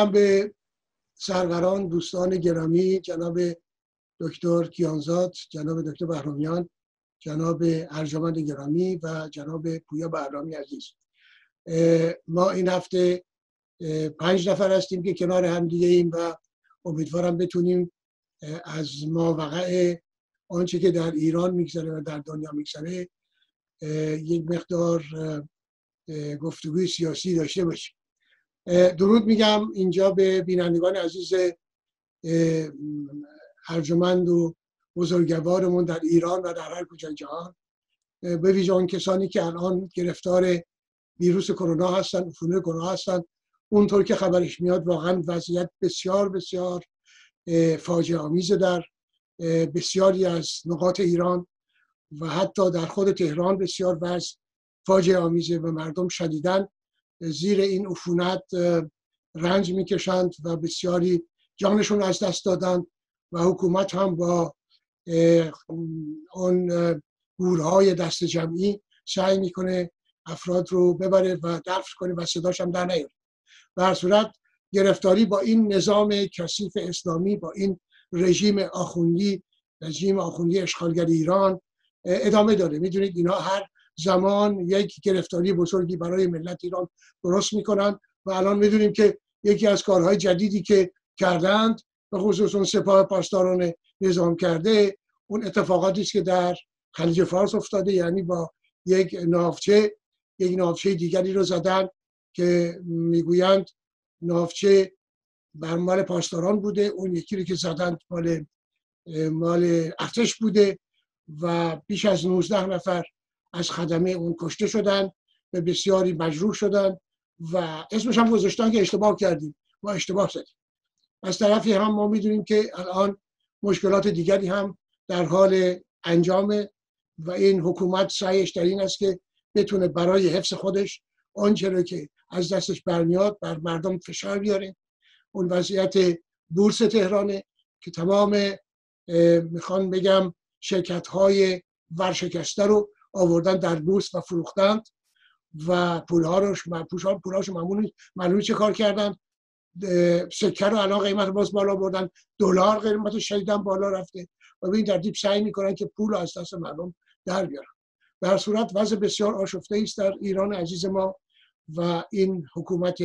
میگم به سروران دوستان گرامی جناب دکتر کیانزاد جناب دکتر بهرامیان جناب ارجمند گرامی و جناب پویا بهرامی عزیز. ما این هفته پنج نفر هستیم که کنار هم دیگه ایم و امیدوارم بتونیم از ما وقع آنچه که در ایران میگذره و در دنیا میگذره یک مقدار گفتگوی سیاسی داشته باشیم. درود میگم اینجا به بینندگان عزیز ارجمند و بزرگوارمون در ایران و در هر کجای جهان. به ویژه اون کسانی که الان گرفتار ویروس کرونا هستن عفونت کرونا هستن اونطور که خبرش میاد واقعا وضعیت بسیار بسیار فاجعه آمیزه در بسیاری از نقاط ایران و حتی در خود تهران بسیار وضع فاجعه آمیزه و مردم شدیدن زیر این عفونت رنج می‌کشند و بسیاری جانشون از دست دادن و حکومت هم با اون گورهای دست جمعی سعی می‌کنه افراد رو ببره و دفع کنه و صداش هم در نیاره به صورت گرفتاری با این نظام کثیف اسلامی با این رژیم آخوندی رژیم آخوندی اشغالگر ایران ادامه داره. می‌دونید اینا هر زمان یک گرفتاری بزرگی برای ملت ایران درست می‌کنن و الان می‌دونیم که یکی از کارهای جدیدی که کردند به خصوص اون سپاه پاسداران نظام کرده اون اتفاقاتی است که در خلیج فارس افتاده یعنی با یک نافچه یک نافچه دیگری رو زدن که می‌گویند نافچه بر مال پاسداران بوده اون یکی رو که زدن مال مال ارتش بوده و بیش از 19 نفر از خدمه اون کشته شدن و بسیاری مجروح شدن و اسمش هم گذاشتن که اشتباه کردیم. ما اشتباه زدیم. از طرفی هم ما می‌دونیم که الان مشکلات دیگری هم در حال انجام و این حکومت سعیش در این است که بتونه برای حفظ خودش آنچه رو که از دستش برمیاد بر مردم فشار بیاره. اون وضعیت بورس تهرانه که تمام می‌خوان بگم شرکت های ورشکسته رو آوردن در بورس و فروختند و پولها رو پولهاش معمولی چه کار کردن؟ سکه رو الان قیمت باز بالا بردن دلار قیمت شدیدن بالا رفته. و به این ترتیب سعی می‌کنن که پول از دست مردم در بیارن. هر صورت وضع بسیار آشفته است در ایران عزیز ما و این حکومت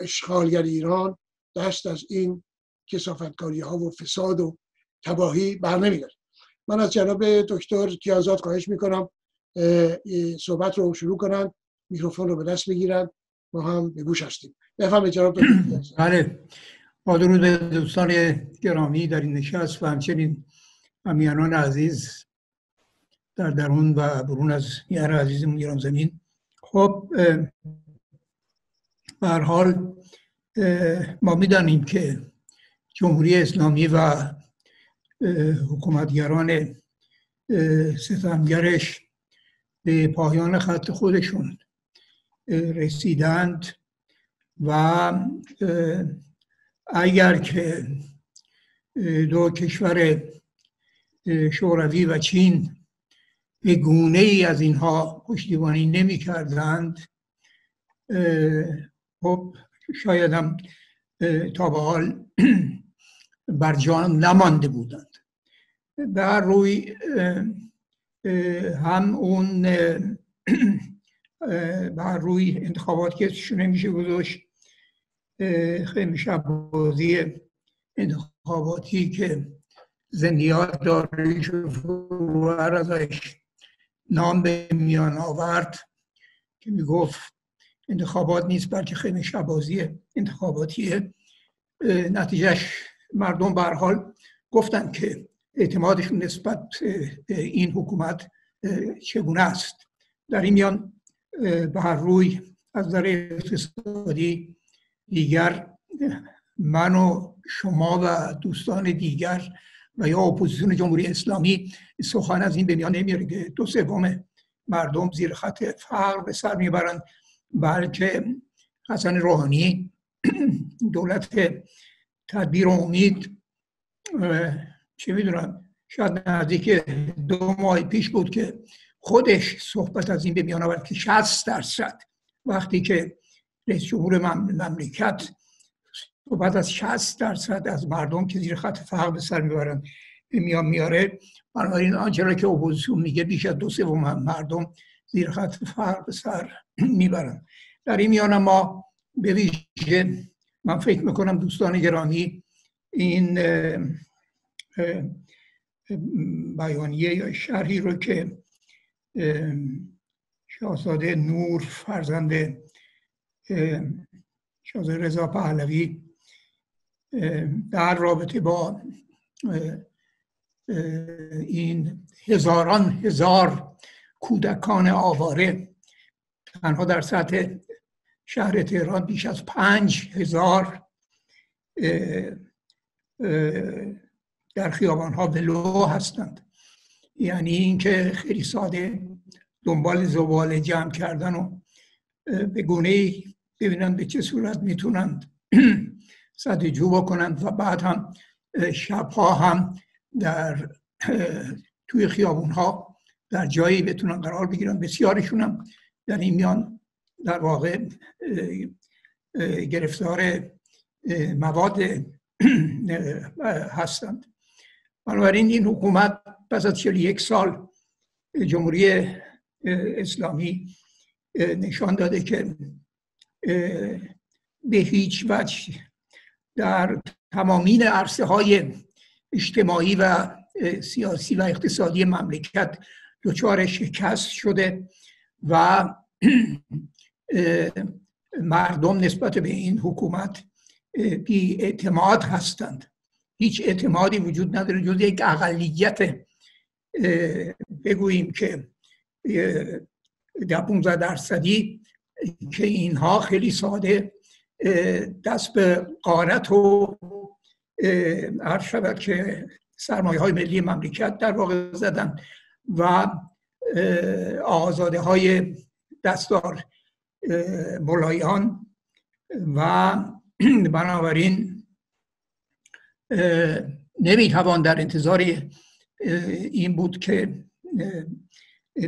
اشغالگر ایران دست از این کسافتکاری ها و فساد و تباهی بر نمیداره من از جناب دکتر کیازاد خواهش می‌کنم صحبت رو شروع کنن میکروفون رو به دست بگیرن ما هم به گوش هستیم. بفهم جناب بله. با درود به دوستان گرامی در این نشست و همچنین امیانان عزیز در درون و برون از میهن عزیزمون ایران زمین. خب به حال ما می‌دانیم که جمهوری اسلامی و حکومتگران ستمگرش به پایان خط خودشون رسیدند و اگر که دو کشور شوروی و چین به گونه ای از اینها پشتیبانی نمی کردند خب شاید هم تا به حال بر جان نمانده بودند. در روی هم اون بر روی انتخابات که نمیشه گذاشت خیلی بازی انتخاباتی که زندیات داریش فروهر ازش نام به میان آورد که می‌گفت انتخابات نیست بلکه خیلی شبازی انتخاباتیه. نتیجهش مردم بر حال گفتن که اعتمادشون نسبت این حکومت چگونه است؟ در این میان به هر روی از نظر اقتصادی دیگر من و شما و دوستان دیگر و یا اپوزیسیون جمهوری اسلامی سخن از این به میان نمیاره که دو سوم مردم زیر خط فقر به سر می‌برند بلکه حسن روحانی دولت تدبیر امید چه می‌دونم شاید نزدیک دو ماه پیش بود که خودش صحبت از این به میان آورد که 60 درصد وقتی که رئیس جمهور مملکت بعد از 60 درصد از مردم که زیر خط فقر به سر می‌برن میان میاره. بنابراین آنچه که اپوزیسیون میگه بیش از دو سوم مردم زیر خط فقر به سر می‌برن. در این میان ما به ویژه من فکر می‌کنم دوستان گرامی این بیانیه یا شرحی رو که شاهزاده نور فرزند شاهزاده رضا پهلوی در رابطه با این هزاران هزار کودکان آواره تنها در سطح شهر تهران بیش از پنج هزار در خیابان ها ولو هستند. یعنی اینکه خیلی ساده دنبال زباله جمع کردن و به گونه ای ببینن به چه صورت می‌تونند صد جو بکنند و بعد هم شبها هم در توی خیابون ها در جایی بتونن قرار بگیرن. بسیارشون هم در این میان در واقع گرفتار مواد هستند. بنابراین این حکومت پس از یک سال جمهوری اسلامی نشان داده که به هیچ وجه در تمامین عرصه های اجتماعی و سیاسی و اقتصادی مملکت دچار شکست شده و مردم نسبت به این حکومت بی اعتماد هستند. هیچ اعتمادی وجود نداره جز یک اقلیت بگوییم که در 15 درصدی که اینها خیلی ساده دست به قارت و هر که سرمایه های ملی مملکت در واقع زدن و آزاده های دستار ملایان و بنابراین نمی‌توان در انتظار این بود که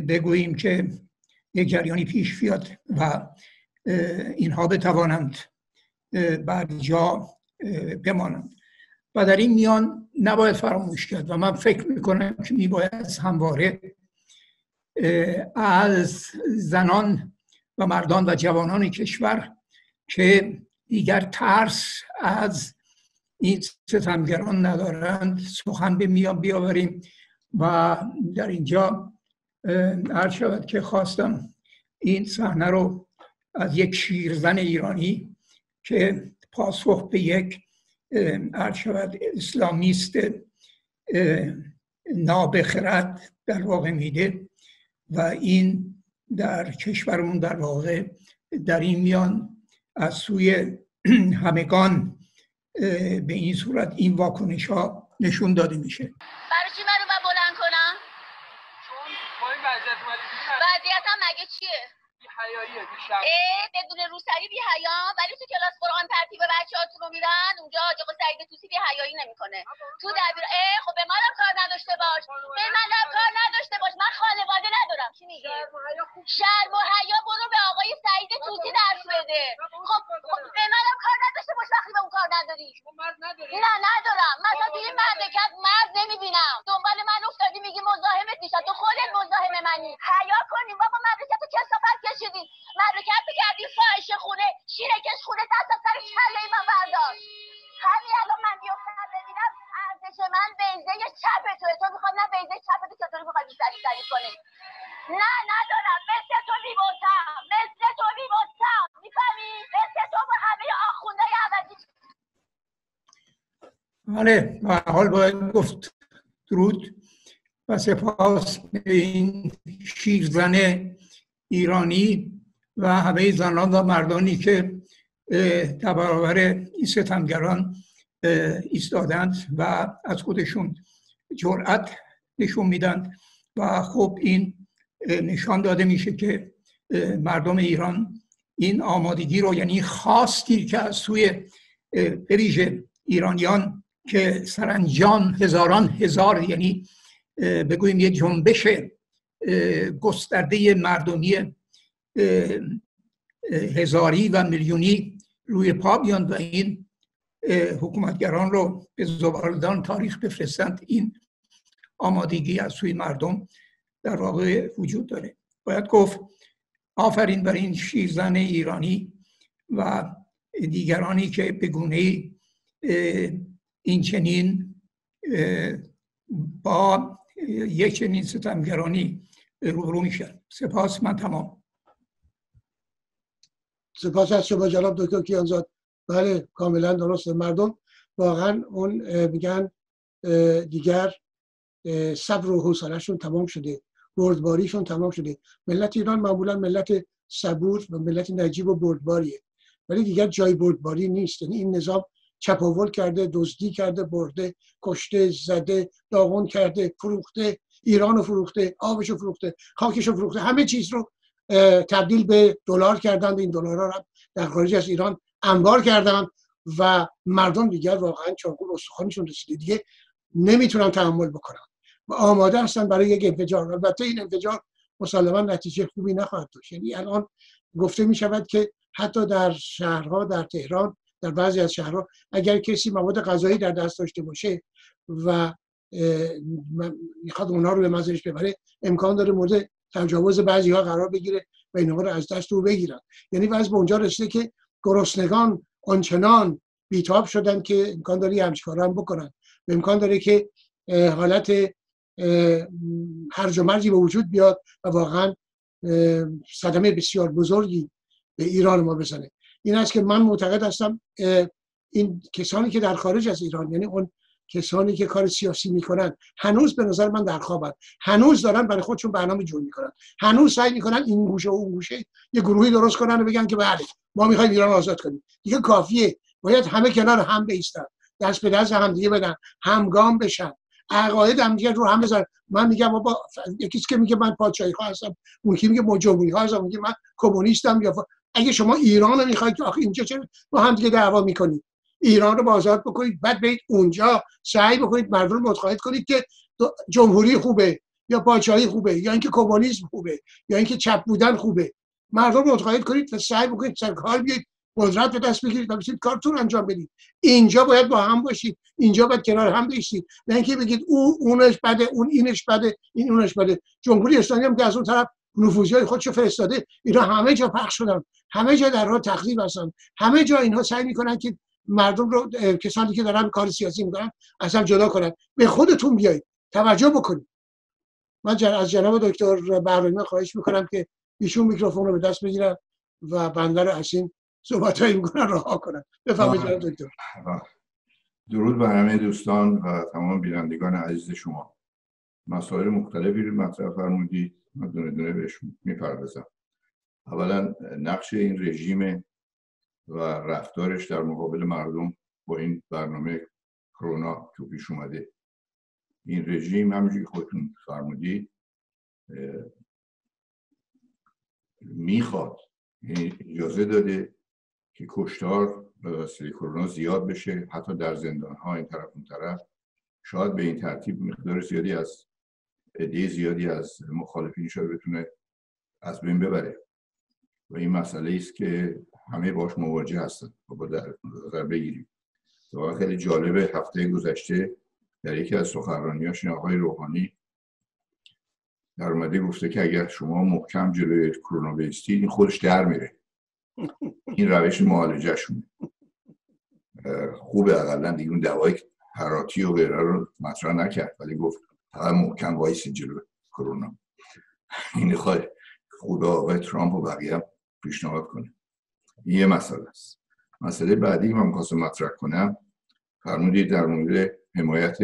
بگوییم که یک جریانی پیش بیاد و اینها بتوانند بر جا بمانند. و در این میان نباید فراموش کرد و من فکر می‌کنم که میباید همواره از زنان و مردان و جوانان کشور که دیگر ترس از این ستمگران ندارند سخن به میان بیاوریم و در اینجا هر شود که خواستم این صحنه رو از یک شیرزن ایرانی که پاسخ به یک هر شود اسلامیست نابخرد در واقع میده و این در کشورمون در واقع در این میان از سوی همگان به این صورت این واکنش ها نشون داده میشه برای چی منو من بلند کنم؟ چون وضعیت مگه چیه؟ حیاییه اه بدون روسری بی حیا ولی تو کلاس قرآن ترتیب بچه‌هاتون رو میرن اونجا آقا سعید توسی بی حیایی نمی‌کنه تو دبیر اه خب به منم کار نداشته باش. به منم کار نداشته باش. من خانواده ندارم. چی میگی؟ شرم و حیا برو به آقای سعید توسی درس بده. خب, خب به منم کار نداشته باش وقتی به اون کار نداری. نه ندارم. مثلا توی این مملکت مرد نمی‌بینم. دنبال من افتادی میگی مزاحمت میشم. تو خودت مزاحم منی. حیا کنیم بابا مملکت رو کسافت کشیدی مملکت بگردی فاحش خونه شیره کش خونه دست از سر کله من بردار. همین الان من بیفتم ببینم ارزش من بیزه چپ توه. تو می‌خواد نه بیزه چپ تو چطوری می‌خواد بیزری سری کنی. نه ندارم. مثل تو بیبوتم مثل تو بیبوتم می‌فهمی؟ مثل تو با همه آخونده عوضی. بله و حال باید گفت درود و سپاس به این شیرزنه ایرانی و همه زنان و مردانی که در برابر این ستمگران ایستادند و از خودشون جرأت نشون میدن و خب این نشان داده میشه که مردم ایران این آمادگی رو یعنی خواستی که از سوی بریژه ایرانیان که سرانجام هزاران هزار یعنی بگوییم یه جنبش گسترده مردمی هزاری و میلیونی روی پا بیان و این حکومتگران رو به زبالدان تاریخ بفرستند. این آمادگی از سوی مردم در واقع وجود داره. باید گفت آفرین بر این شیرزن ایرانی و دیگرانی که به گونه این چنین با یک چنین ستمگرانی روبرو میشن سپاس من تمام. سپاس از شما جناب دکتر کیانزاد. بله کاملا درست. مردم واقعا اون میگن دیگر صبر و حوصلهشون تمام شده. بردباریشون تمام شده. ملت ایران معمولا ملت صبور و ملت نجیب و بردباریه. ولی دیگر جای بردباری نیست. یعنی این نظام چپاول کرده دزدی کرده برده کشته زده داغون کرده فروخته. ایران رو فروخته آبش رو فروخته خاکش رو فروخته همه چیز رو تبدیل به دلار کردند. این دلارها رو در خارج از ایران انبار کردن و مردم دیگر واقعا چاقو استخوانشون رسیده. دیگه نمی‌تونن تحمل بکنن. و آماده هستن برای یک انفجار. البته این انفجار مسلما نتیجه خوبی نخواهد داشت. یعنی الان گفته می شود که حتی در شهرها در تهران در بعضی از شهرها اگر کسی مواد غذایی در دست داشته باشه و می‌خواد اونها رو به ببره امکان داره مورد تجاوز بعضی ها قرار بگیره و اینها رو از دست رو بگیرن. یعنی وضع به اونجا رسیده که گرسنگان آنچنان بیتاب شدن که امکان داره همچی هم بکنن. و امکان داره که حالت هرج و مرجی به وجود بیاد و واقعا صدمه بسیار بزرگی به ایران ما بزنه. این است که من معتقد هستم این کسانی که در خارج از ایران یعنی اون کسانی که کار سیاسی می‌کنن هنوز به نظر من در خوابن هنوز دارن برای خودشون برنامه جور می‌کنن. هنوز سعی می‌کنن این گوشه و اون گوشه یه گروهی درست کنن و بگن که بله ما می‌خوایم ایران آزاد کنیم. دیگه کافیه. باید همه کنار هم بیستن. دست به دست هم دیگه بدن. همگام بشن. عقاید هم دیگه رو هم بزن من میگم بابا یکیش که میگه من پادشاهی هستم اون کی میگه جمهوری هستم میگه من کمونیستم یا اگه شما ایران رو می‌خواید که آخه اینجا چه با هم دیگه دعوا می‌کنید. ایران رو آزاد بکنید بعد برید اونجا سعی بکنید مردم رو متقاعد کنید که جمهوری خوبه یا پادشاهی خوبه یا اینکه کمونیسم خوبه یا اینکه چپ بودن خوبه. مردم رو متقاعد کنید و سعی بکنید سر کار بیاید قدرت به دست بگیرید و بسید کارتون انجام بدید. اینجا باید با هم باشید اینجا باید کنار هم باشید نه اینکه بگید او اونش بده اون اینش بده این اونش بده. جمهوری اسلامی هم که از اون طرف نفوذی های خودشو فرستاده اینا همه جا پخش شدن. همه جا در راه تخریب هستن. همه جا اینها سعی می‌کنن که مردم رو کسانی که دارن کار سیاسی می‌کنن اصلا جدا کنن. به خودتون بیایید. توجه بکنید. من از جناب دکتر بهرامی خواهش می‌کنم که ایشون میکروفون رو به دست بگیرن و بنده رو از این صحبت های می‌کنن رها کنن. بفهمید جناب دکتر. درود به همه دوستان و تمام بینندگان عزیز شما. مسائل مختلفی رو مطرح فرمودید. من دونه دونه بهش می‌پردازم. اولا نقش این رژیم و رفتارش در مقابل مردم با این برنامه کرونا که پیش اومده. این رژیم همونجوری خودتون فرمودید می‌خواد یعنی اجازه داده که کشتار به وسیله کرونا زیاد بشه حتی در زندان ها این طرف اون طرف. شاید به این ترتیب مقدار زیادی از عده زیادی از مخالفینش رو بتونه از بین ببره. و این مسئله است که همه باش مواجه هستن. و با در نظر بگیریم. واقعا خیلی جالبه هفته گذشته در یکی از سخنرانیاش آقای روحانی در اومده گفته که اگر شما محکم جلوی کرونا بیستید این خودش در میره. این روش معالجهشون خوبه اقلا دیگه اون دوای حراتی و غیره رو مطرح نکرد ولی گفت فقط محکم وایسی جلو کرونا. این خواهی خدا و ترامپ و بقیه پیشنهاد کنه. یه مسئله است. مسئله بعدی که من می‌خواستم مطرح کنم فرمودید در مورد حمایت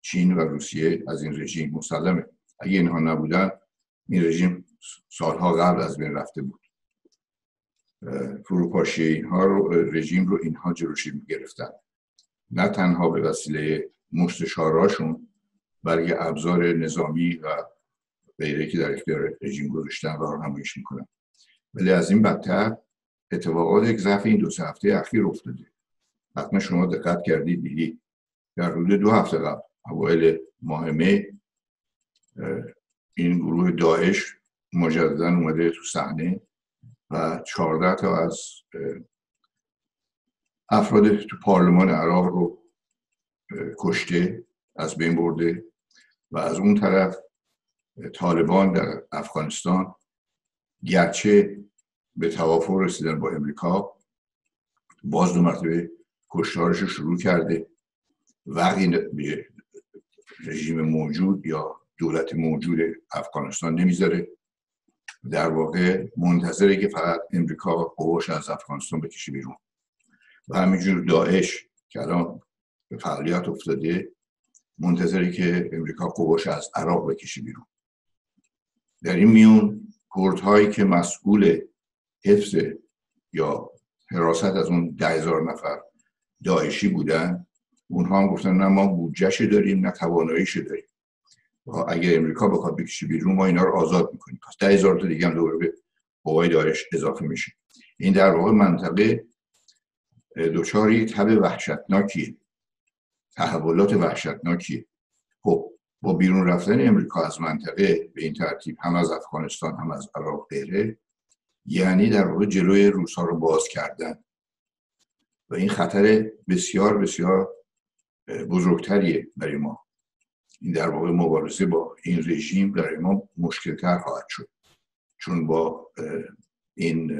چین و روسیه از این رژیم مسلمه. اگه اینها نبودن این رژیم سالها قبل از بین رفته بود. فروپاشی اینها رو رژیم رو اینها جلوشی می‌گرفتن. نه تنها به وسیله مستشاراشون بلکه ابزار نظامی و غیره که در اختیار رژیم گذاشتن و راهنماییش می‌کنن. ولی از این بدتر اتفاقات یک ضعف این دو هفته اخیر افتاده. حتما شما دقت کردید دیدید. در حدود دو هفته قبل اوایل ماه می این گروه داعش مجددا اومده تو صحنه و 14 تا از افراد تو پارلمان عراق رو کشته از بین برده و از اون طرف طالبان در افغانستان گرچه به توافق رسیدن با امریکا باز دو مرتبه کشتارش رو شروع کرده. وقتی رژیم موجود یا دولت موجود افغانستان نمی‌ذاره در واقع منتظره که فقط امریکا قواش از افغانستان بکشه بیرون. و همینجور داعش که الان به فعالیت افتاده منتظره که امریکا قواش از عراق بکشه بیرون. در این میون هایی که مسئول حفظ یا حراست از اون ده هزار نفر داعشی بودن اونها هم گفتن نه ما بودجهش داریم نه تواناییش داریم. اگر امریکا بخواد بکشه بیرون ما اینا رو آزاد می‌کنیم. پس ده هزار تا دیگه هم دوباره به قوای دارش اضافه میشه. این در واقع منطقه دچار یک تب وحشتناکیه تحولات وحشتناکیه خب با بیرون رفتن امریکا از منطقه به این ترتیب هم از افغانستان هم از عراق غیره یعنی در واقع جلوی روسا رو باز کردن. و این خطر بسیار بسیار بزرگتریه برای ما. این در واقع مبارزه با این رژیم برای ما مشکلتر خواهد شد. چون با این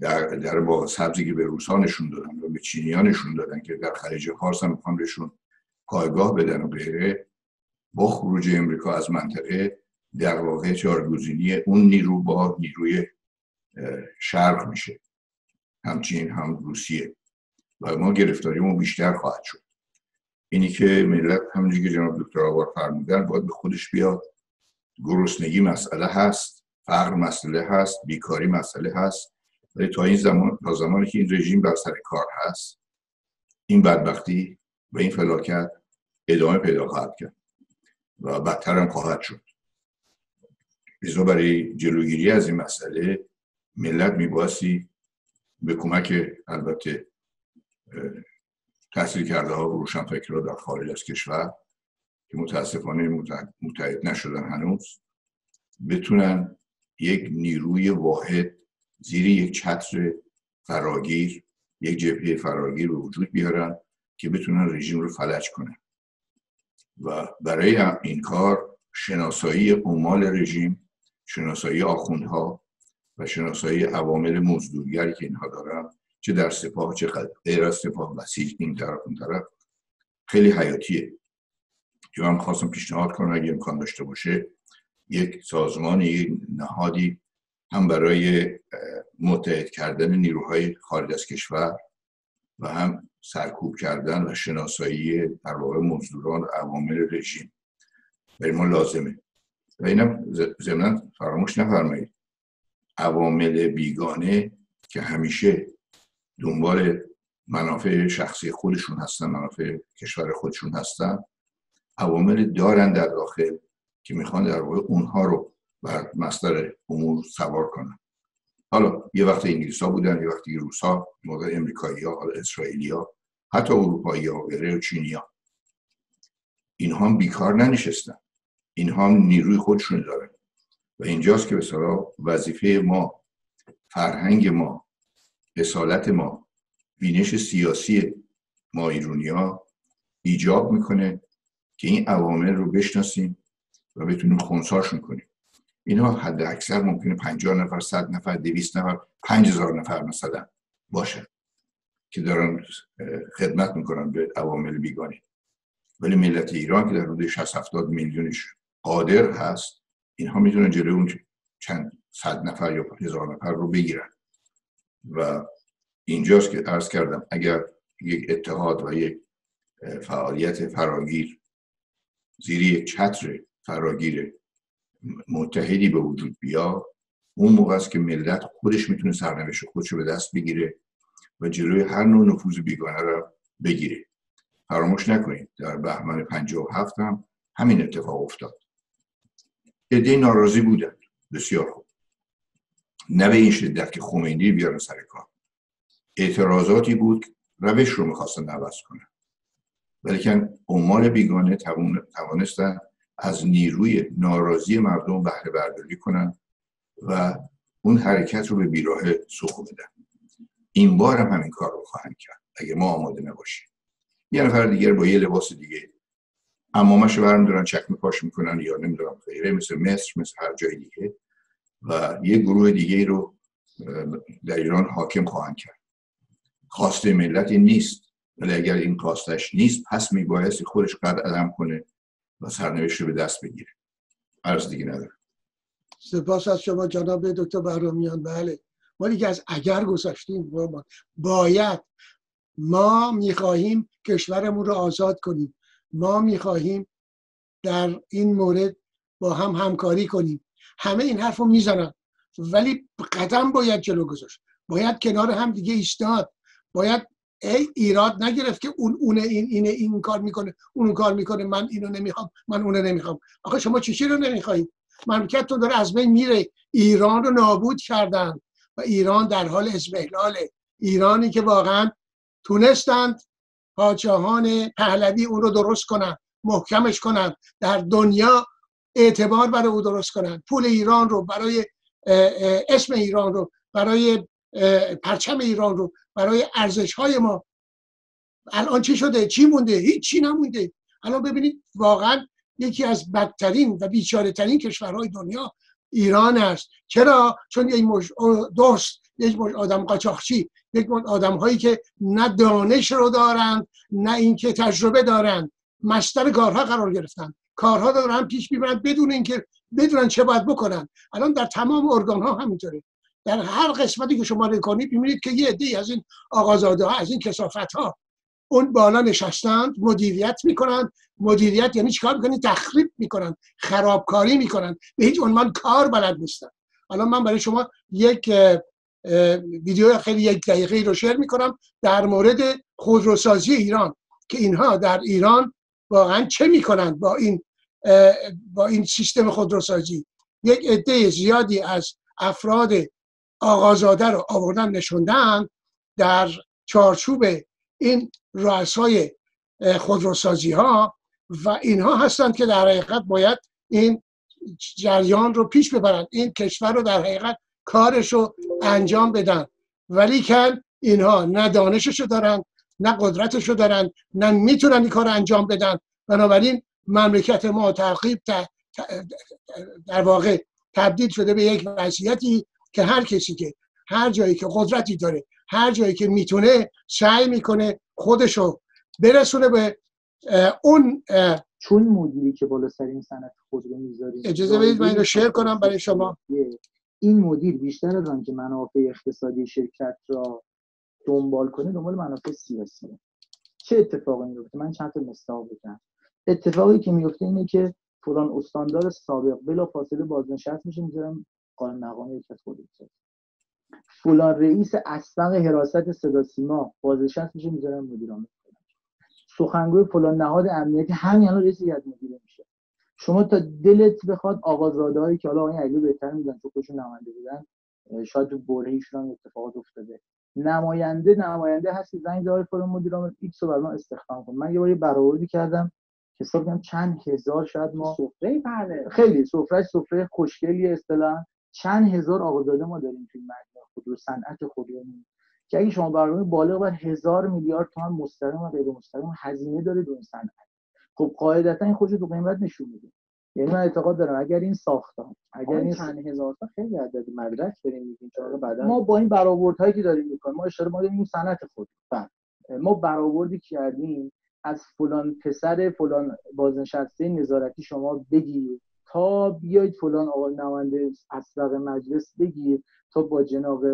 در, در با سبزی که به روسا نشون دادن و به چینی نشون دادن که در خلیج فارس هم می‌خوان بهشون پایگاه بدن و غیره با خروج امریکا از منطقه در واقع جارگزینی اون نیرو با نیروی شرق میشه. همچین هم روسیه. و ما گرفتاریمون بیشتر خواهد شد. اینی که ملت همونجوری که جناب دکتر آوار فرمودن باید به خودش بیاد. گرسنگی مسئله هست فقر مسئله هست بیکاری مسئله هست. ولی تا این زمان تا زمانی که این رژیم بر سر کار هست این بدبختی و این فلاکت ادامه پیدا خواهد کرد و بدتر هم خواهد شد. لذا برای جلوگیری از این مسئله ملت میباسی به کمک البته تحصیل کرده ها و روشنفکرها در خارج از کشور که متاسفانه متحد نشدن هنوز بتونن یک نیروی واحد زیر یک چتر فراگیر یک جبهه فراگیر به وجود بیارن که بتونن رژیم رو فلج کنن. و برای این کار شناسایی عمال رژیم شناسایی آخوندها و شناسایی عوامل مزدورگری که اینها دارن چه در سپاه چه غیر از سپاه بسیج این طرف اون طرف خیلی حیاتیه. که من خواستم پیشنهاد کنم اگه امکان داشته باشه یک سازمان یک نهادی هم برای متحد کردن نیروهای خارج از کشور و هم سرکوب کردن و شناسایی در واقع مزدوران عوامل رژیم. برای ما لازمه. و اینم ضمنا فراموش نفرمایید. عوامل بیگانه که همیشه دنبال منافع شخصی خودشون هستن منافع کشور خودشون هستن عوامل دارن در داخل که می‌خوان در واقع اونها رو بر مصدر امور سوار کنن. حالا یه وقت انگلیس ها بودن یه وقتی روس ها موقع امریکایی ها اسرائیلی ها حتی اروپایی ها و چینی ها اینها بیکار ننشستن. اینها نیروی خودشون دارن. و اینجاست که به وظیفه ما فرهنگ ما اصالت ما بینش سیاسی ما ایرونی ها ایجاب می‌کنه که این عوامل رو بشناسیم و بتونیم خونساشون کنیم. اینها حد اکثر ممکنه 50 نفر 100 نفر 200 نفر 5000 نفر مثلا باشه که دارن خدمت می‌کنن به عوامل بیگانی ولی ملت ایران که در حدود 60 70 میلیونش قادر هست اینها می‌تونن جلوی اون چند صد نفر یا هزار نفر رو بگیرن. و اینجاست که عرض کردم اگر یک اتحاد و یک فعالیت فراگیر زیر یک چتر فراگیر متحدی به وجود بیا اون موقع است که ملت خودش می‌تونه سرنوشت خودش رو به دست بگیره و جلوی هر نوع نفوذ بیگانه رو بگیره. فراموش نکنید در بهمن 57 هم همین اتفاق افتاد. عده ناراضی بودن بسیار خوب. نه به این شدت که خمینی بیارن سر کار. اعتراضاتی بود روش رو می‌خواستن عوض کنن. ولیکن عمال بیگانه توانستن از نیروی ناراضی مردم بهره برداری کنن و اون حرکت رو به بیراه سخو بدن. این بار هم همین کار رو خواهند کرد اگه ما آماده نباشیم. یه نفر دیگر با یه لباس دیگه امامش برم دارن چکمه پاش می‌کنن یا نمی‌دونم غیره مثل مصر مثل هر جای دیگه. و یه گروه دیگه رو در ایران حاکم خواهند کرد. خواسته ملتی نیست. ولی اگر این خواستش نیست پس میبایستی خودش قد عدم کنه و سرنوشت رو به دست بگیره. عرض دیگه نداره سپاس از شما جناب دکتر بهرامیان. بله. ما دیگه از اگر گذاشتیم باید ما می‌خواهیم کشورمون رو آزاد کنیم. ما می‌خواهیم در این مورد با هم همکاری کنیم. همه این حرف رو می‌زنن ولی قدم باید جلو گذاشت. باید کنار هم دیگه ایستاد. باید ای ایراد نگرفت که اون اون این اینه این کار می‌کنه اون کار می‌کنه من اینو نمی‌خوام من اونو نمی‌خوام. آخه شما چیزی رو نمی‌خواهید؟ مملکتتون داره از بین میره. ایران رو نابود کردن و ایران در حال ازمهلاله ایرانی که واقعا تونستند پادشاهان پهلوی اون رو درست کنن محکمش کنن در دنیا اعتبار برای او درست کنن پول ایران رو برای اسم ایران رو برای پرچم ایران رو برای ارزش های ما. الان چی شده؟ چی مونده؟ هیچ چی نمونده. الان ببینید واقعا یکی از بدترین و بیچاره ترین کشورهای دنیا ایران است. چرا؟ چون یک مش دوست یک مش آدم قاچاقچی. یک آدم هایی که نه دانش رو دارند نه اینکه تجربه دارند مستر کارها قرار گرفتن. کارها دارن پیش می‌برن بدون اینکه بدونن چه باید بکنن. الان در تمام ارگان ها همینطوره. در هر قسمتی که شما کنید می‌بینید که یه عده از این آقازاده ها از این کسافت ها اون بالا نشستند مدیریت می‌کنند. مدیریت یعنی چیکار می‌کنن تخریب می‌کنن خرابکاری می‌کنن به هیچ عنوان کار بلد نیستن الان من برای شما یک ویدیو خیلی یک دقیقه رو شیر می‌کنم در مورد خودروسازی ایران که اینها در ایران واقعا چه می‌کنند با این با این سیستم خودروسازی؟ یک عده زیادی از افراد آغازاده رو آوردن نشوندن در چارچوب این رؤسای خودروسازی ها و اینها هستند که در حقیقت باید این جریان رو پیش ببرند. این کشور رو در حقیقت کارش رو انجام بدن. ولی کن اینها نه دانشش رو دارن نه قدرتش رو دارن نه می‌تونن این کار انجام بدن. بنابراین مملکت ما تعقیب در واقع تبدیل شده به یک وضعیتی که هر کسی که هر جایی که قدرتی داره هر جایی که می‌تونه سعی می‌کنه خودشو برسونه به اون چون مدیری که بالا سر این صنعت خود رو می‌ذاریم اجازه بدید من اینو شیر کنم برای شما. این مدیر بیشتر از آنکه منافع اقتصادی شرکت را دنبال کنه دنبال منافع سیاسی. چه اتفاقی میفته من چند تا مثال بگم اتفاقی که میفته اینه که فلان استاندار سابق بلا فاصله بازنشست میشه می‌ذارم قانون مقام یک از فلان رئیس اسبق حراست صدا سیما بازنشست میشه می‌ذارم مدیر عامل سخنگوی فلان نهاد امنیتی همین الان رئیس هیئت مدیره میشه. شما تا دلت بخواد آقازاده هایی که حالا آقای علی بهتر میدن چون خودشون نماینده بودن شاید تو بره ایشون هم اتفاقات افتاده. نماینده نماینده هستی زنگ داره فلان مدیر عامل ایکس رو برام استخدام کن. من یه باری برآوردی کردم حساب کردم چند هزار شاید ما سفره پهنه خیلی سفره سفره خوشگلی اصطلاح چند هزار آقازاده ما داریم توی مجموعه خودرو صنعت خودرومون که اگه شما برنامه بالغ بر هزار میلیارد تومان مستقیم و غیر مستقیم هزینه داره دو این صنعت. خب قاعدتا این خودش تو قیمت نشون میده. یعنی من اعتقاد دارم اگر این ساختم اگر این چند هزار تا خیلی عدد مدرک داریم میگیم چرا بعدا ما با این برآوردهایی که داریم می‌کنیم ما اشاره ما داریم صنعت خود. بله. ما برآوردی کردیم از فلان پسر فلان بازنشسته نظارتی شما بگیر تا بیاید فلان آقای نماینده اسبق مجلس بگیر تا با جناب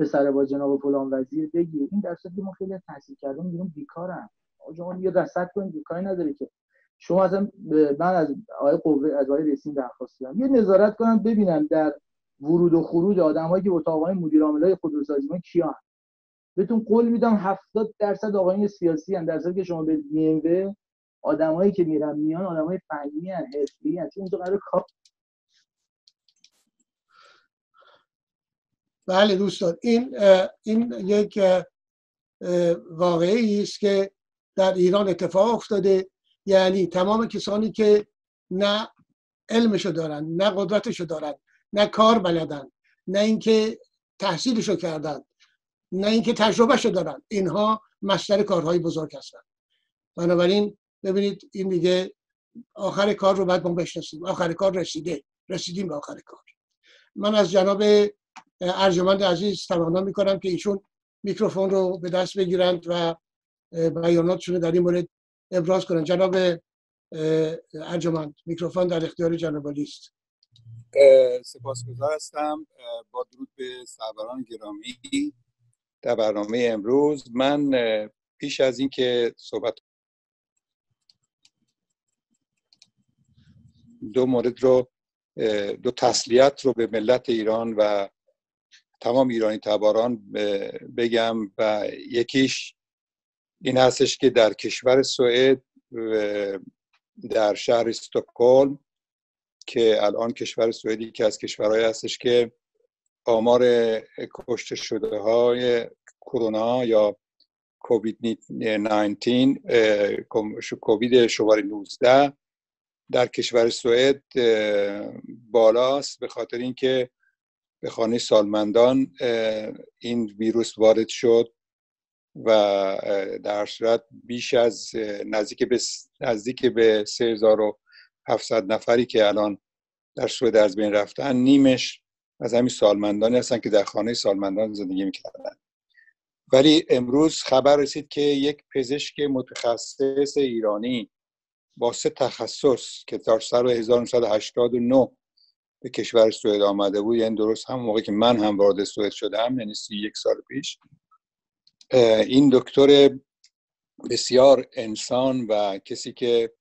پسر با جناب فلان وزیر بگیر. این در ما خیلی تحصیل کردیم میگیم بیکارم شما یه رصد کنید بیکاری نداره که. شما اصلا من از آقای قوه از آقای رسین درخواست دارم یه نظارت کنم ببینم در ورود و خروج آدمایی که اتاقای مدیر عاملای خودروسازی ما کیان. بهتون قول میدم 70 درصد آقایان سیاسی ان در که شما به بی آدمایی که میرن میان آدمای فنی ان حرفه‌ای ان چون قرار کار بله دوستان این این یک واقعی است که در ایران اتفاق افتاده. یعنی تمام کسانی که نه علمشو دارن نه قدرتشو دارن نه کار بلدن نه اینکه تحصیلشو کردن نه اینکه تجربهشو دارن اینها مستر کارهای بزرگ هستن. بنابراین ببینید این دیگه آخر کار رو باید ما بشناسیم. آخر کار رسیده. رسیدیم به آخر کار. من از جناب ارجمند عزیز تمنا می‌کنم که ایشون میکروفون رو به دست بگیرند و بیاناتشون در این مورد ابراز کنند جناب ارجمند میکروفون در اختیار جناب است. سپاسگزار هستم. با درود به سروران گرامی در برنامه امروز. من پیش از اینکه صحبت دو مورد رو دو تسلیت رو به ملت ایران و تمام ایرانی تباران بگم و یکیش این هستش که در کشور سوئد در شهر استکهلم که الان کشور سوئدی که از کشورهایی هستش که آمار کشته شده های کرونا یا کووید 19 کووید شماره 19 در کشور سوئد بالاست به خاطر اینکه به خانه سالمندان این ویروس وارد شد. و در صورت بیش از نزدیک به نزدیک به 3700 نفری که الان در سوئد از بین رفتن نیمش از همین سالمندانی هستن که در خانه سالمندان زندگی می‌کردن. ولی امروز خبر رسید که یک پزشک متخصص ایرانی با سه تخصص که تا سال 1989 به کشور سوئد آمده بود یعنی درست هم موقع که من هم وارد سوئد شدم یعنی یک سال پیش این دکتر بسیار انسان و کسی که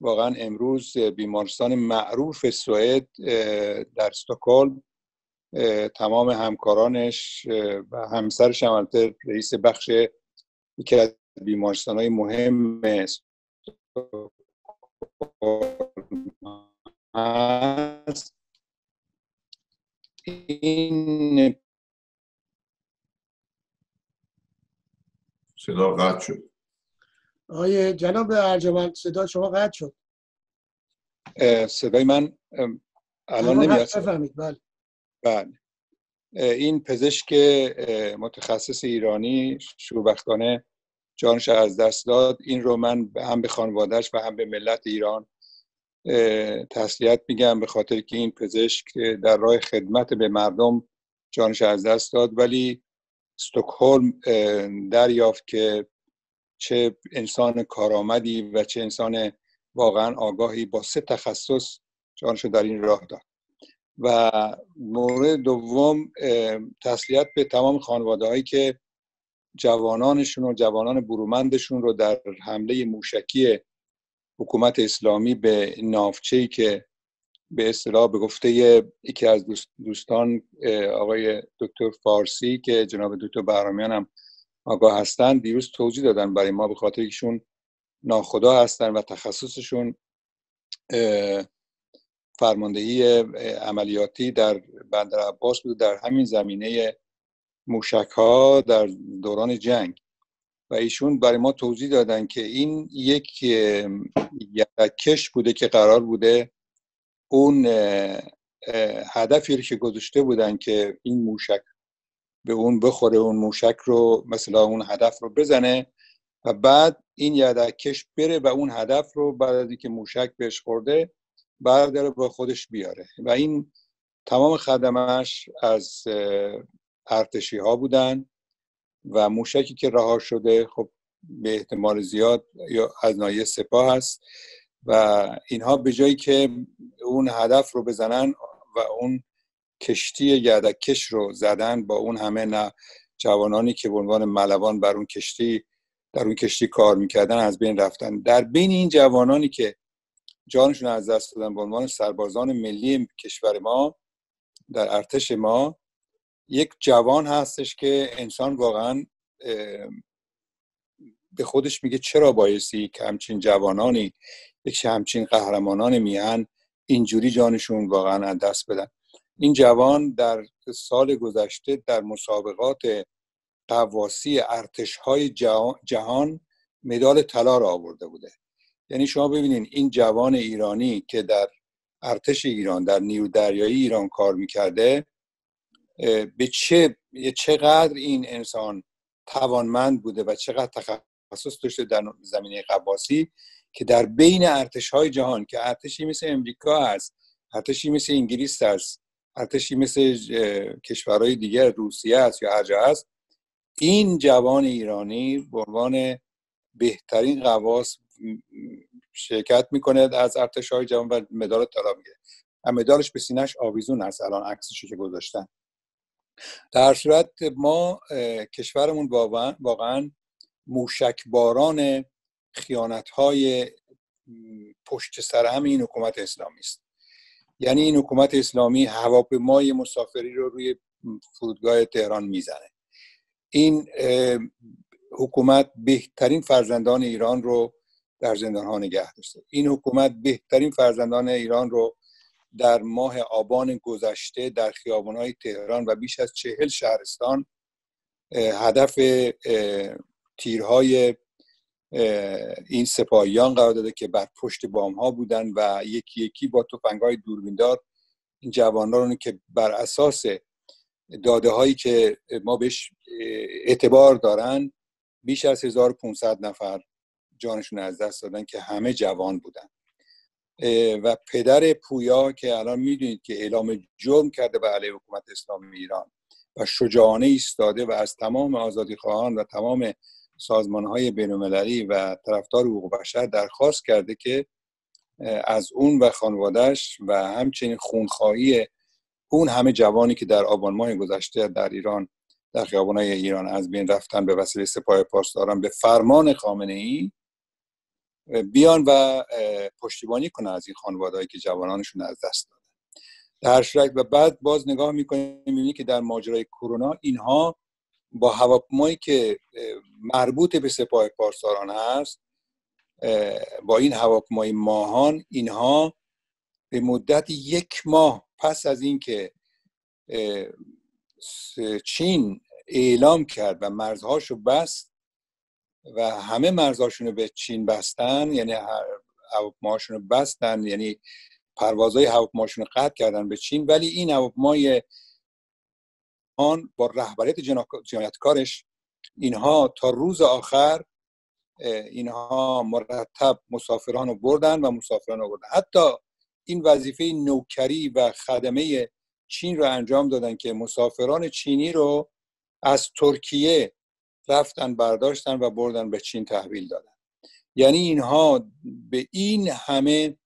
واقعا امروز بیمارستان معروف سوئد در استکهلم تمام همکارانش و همسرش هم رئیس بخش یکی از بیمارستان های مهم هست. این صدا قطع شد. آقای جناب ارجمند صدا شما قطع شد. صدای من الان نمیاد. بفهمید بله. بله. این پزشک متخصص ایرانی شوربختانه جانش از دست داد. این رو من هم به خانوادهش و هم به ملت ایران تسلیت میگم به خاطر که این پزشک در راه خدمت به مردم جانش از دست داد. ولی استکهلم دریافت که چه انسان کارآمدی و چه انسان واقعا آگاهی با سه تخصص جانش در این راه داد. و مورد دوم تسلیت به تمام خانواده هایی که جوانانشون و جوانان برومندشون رو در حمله موشکی حکومت اسلامی به نافچه‌ای که به اصطلاح به گفته یکی از دوستان آقای دکتر فارسی که جناب دکتر بهرامیان هم آگاه هستن دیروز توضیح دادن برای ما به خاطر ایشون ناخدا هستن و تخصصشون فرماندهی عملیاتی در بندر عباس بود در همین زمینه موشک ها در دوران جنگ. و ایشون برای ما توضیح دادن که این یک یکش بوده که قرار بوده اون هدفی رو که گذاشته بودن که این موشک به اون بخوره اون موشک رو مثلا اون هدف رو بزنه و بعد این یدکش بره و اون هدف رو بعد از اینکه موشک بهش خورده برداره با خودش بیاره. و این تمام خدمش از ارتشی ها بودن و موشکی که رها شده خب به احتمال زیاد یا از نایه سپاه هست. و اینها به جایی که اون هدف رو بزنن و اون کشتی گردکش رو زدن با اون همه نه جوانانی که به عنوان ملوان بر اون کشتی در اون کشتی کار می‌کردن از بین رفتن. در بین این جوانانی که جانشون از دست دادن به عنوان سربازان ملی کشور ما در ارتش ما یک جوان هستش که انسان واقعا به خودش میگه چرا بایستی که همچین جوانانی یک همچین قهرمانان میهن اینجوری جانشون واقعا از دست بدن. این جوان در سال گذشته در مسابقات قواسی ارتش های جهان مدال طلا را آورده بوده. یعنی شما ببینید این جوان ایرانی که در ارتش ایران در نیرو دریایی ایران کار می‌کرده به چه چقدر این انسان توانمند بوده و چقدر تخصص داشته در زمینه قباسی که در بین ارتش های جهان که ارتشی مثل امریکا هست ارتشی مثل انگلیس هست ارتشی مثل کشورهای دیگر روسیه است یا هر جا هست این جوان ایرانی به عنوان بهترین قواس شرکت می‌کنه از ارتش های جوان و مدال طلا میگه و مدالش به سینش آویزون هست الان عکسش که گذاشتن. در صورت ما کشورمون واقعا موشکباران خیانت های پشت سر هم این حکومت اسلامی است. یعنی این حکومت اسلامی هواپیمای مسافری رو روی فرودگاه تهران می‌زنه. این حکومت بهترین فرزندان ایران رو در زندان ها نگه داشته. این حکومت بهترین فرزندان ایران رو در ماه آبان گذشته در خیابان های تهران و بیش از چهل شهرستان هدف تیرهای این سپاهیان قرار داده که بر پشت بام ها بودن و یکی یکی با تفنگ های دوربیندار این جوان رو که بر اساس داده هایی که ما بهش اعتبار دارن بیش از 1500 نفر جانشون از دست دادن که همه جوان بودن. و پدر پویا که الان می‌دونید که اعلام جرم کرده به علیه حکومت اسلامی ایران و شجاعانه ایستاده و از تمام آزادی خواهان و تمام سازمان های و طرفدار حقوق بشر درخواست کرده که از اون و خانوادهش و همچنین خونخواهی اون همه جوانی که در آبان ماه گذشته در ایران در های ایران از بین رفتن به وسیله سپاه پاسداران به فرمان خامنه ای بیان و پشتیبانی کنه از این خانوادهایی که جوانانشون از دست دادن. در صورت و بعد باز نگاه می‌کنیم می‌بینی که در ماجرای کرونا اینها با هواپیمایی که مربوط به سپاه پاسداران هست با این هواپیمای ماهان اینها به مدت یک ماه پس از اینکه چین اعلام کرد و مرزهاشو بست و همه مرزهاشون رو به چین بستن یعنی هواپیماشون رو بستن یعنی پروازهای هواپیماشون رو قطع کردن به چین ولی این هواپیمای آن با رهبریت جنایتکارش. اینها تا روز آخر اینها مرتب مسافران رو بردن و مسافران رو بردن حتی این وظیفه نوکری و خدمه چین رو انجام دادن که مسافران چینی رو از ترکیه رفتن برداشتن و بردن به چین تحویل دادن. یعنی اینها به این همه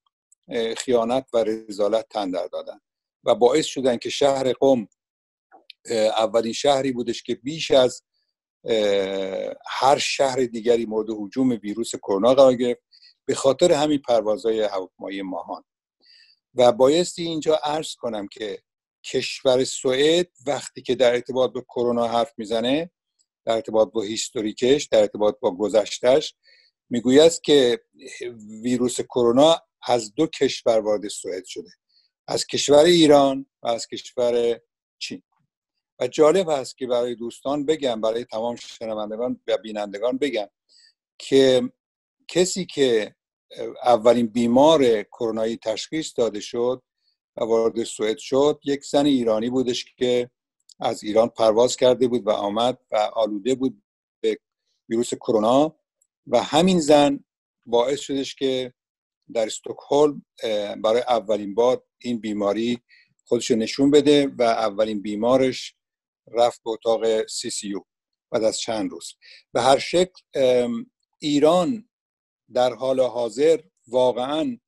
خیانت و رزالت تندر دادن و باعث شدن که شهر قم اولین شهری بودش که بیش از هر شهر دیگری مورد حجوم ویروس کرونا قرار گرفت به خاطر همین پروازهای هواپیمایی ماهان. و بایستی اینجا عرض کنم که کشور سوئد وقتی که در ارتباط به کرونا حرف می‌زنه در ارتباط با هیستوریکش در ارتباط با گذشتش می‌گوید که ویروس کرونا از دو کشور وارد سوئد شده از کشور ایران و از کشور چین. جالب هست که برای دوستان بگم برای تمام شنوندگان و بینندگان بگم که کسی که اولین بیمار کرونایی تشخیص داده شد و وارد سوئد شد یک زن ایرانی بودش که از ایران پرواز کرده بود و آمد و آلوده بود به ویروس کرونا و همین زن باعث شدش که در استکهلم برای اولین بار این بیماری خودش نشون بده و اولین بیمارش رفت به اتاق سی سی بعد از چند روز. به هر شکل ایران در حال حاضر واقعا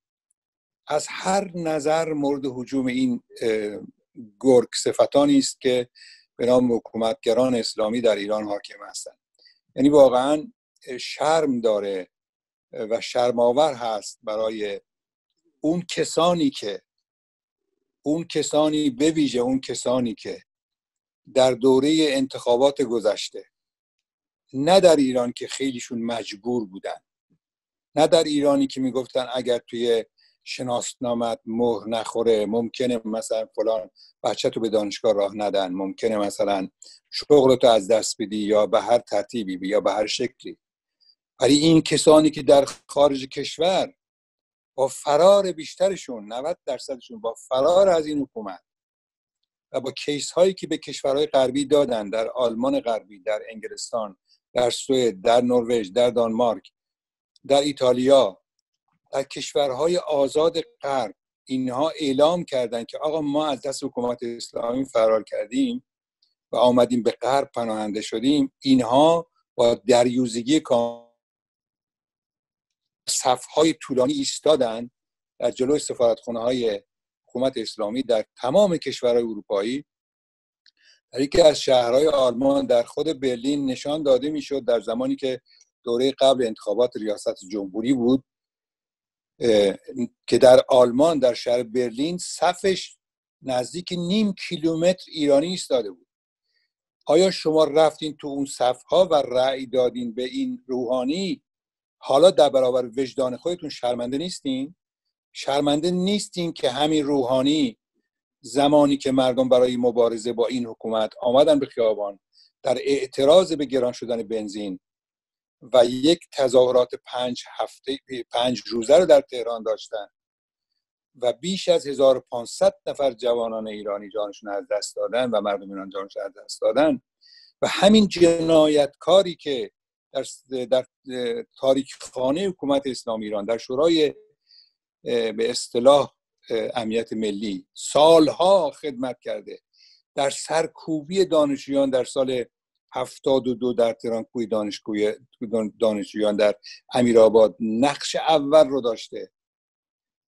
از هر نظر مورد حجوم این گرگ صفتانی است که به نام حکومتگران اسلامی در ایران حاکم هستند. یعنی واقعا شرم داره و شرماور هست برای اون کسانی که اون کسانی بویژه اون کسانی که در دوره انتخابات گذشته. نه در ایران که خیلیشون مجبور بودن. نه در ایرانی که می‌گفتن اگر توی شناسنامت مهر نخوره ممکنه مثلا فلان بچه تو به دانشگاه راه ندن ممکنه مثلا شغلتو از دست بدی یا به هر ترتیبی یا به هر شکلی. ولی این کسانی که در خارج کشور با فرار بیشترشون 90 درصدشون با فرار از این حکومت و با کیس هایی که به کشورهای غربی دادن در آلمان غربی در انگلستان در سوئد در نروژ در دانمارک در ایتالیا در کشورهای آزاد غرب اینها اعلام کردند که آقا ما از دست حکومت اسلامی فرار کردیم و آمدیم به غرب پناهنده شدیم. اینها با دریوزگی کام صفهای طولانی ایستادن در جلوی سفارتخونه های حکومت اسلامی در تمام کشورهای اروپایی در یکی از شهرهای آلمان در خود برلین نشان داده می‌شد در زمانی که دوره قبل انتخابات ریاست جمهوری بود که در آلمان در شهر برلین صفش نزدیک نیم کیلومتر ایرانی ایستاده بود. آیا شما رفتین تو اون صفها و رأی دادین به این روحانی؟ حالا در برابر وجدان خودتون شرمنده نیستین؟ شرمنده نیستین که همین روحانی زمانی که مردم برای مبارزه با این حکومت آمدن به خیابان در اعتراض به گران شدن بنزین و یک تظاهرات پنج هفته پنج روزه رو در تهران داشتن و بیش از 1500 نفر جوانان ایرانی جانشون از دست دادن و مردم ایران جانشون از دست دادن و همین جنایتکاری که در, در تاریک خانه حکومت اسلامی ایران در شورای به اصطلاح امنیت ملی. سالها خدمت کرده. در سرکوبی دانشجویان در سال هفتاد و دو در تهران کوی دانشجویان در امیرآباد نقش اول رو داشته.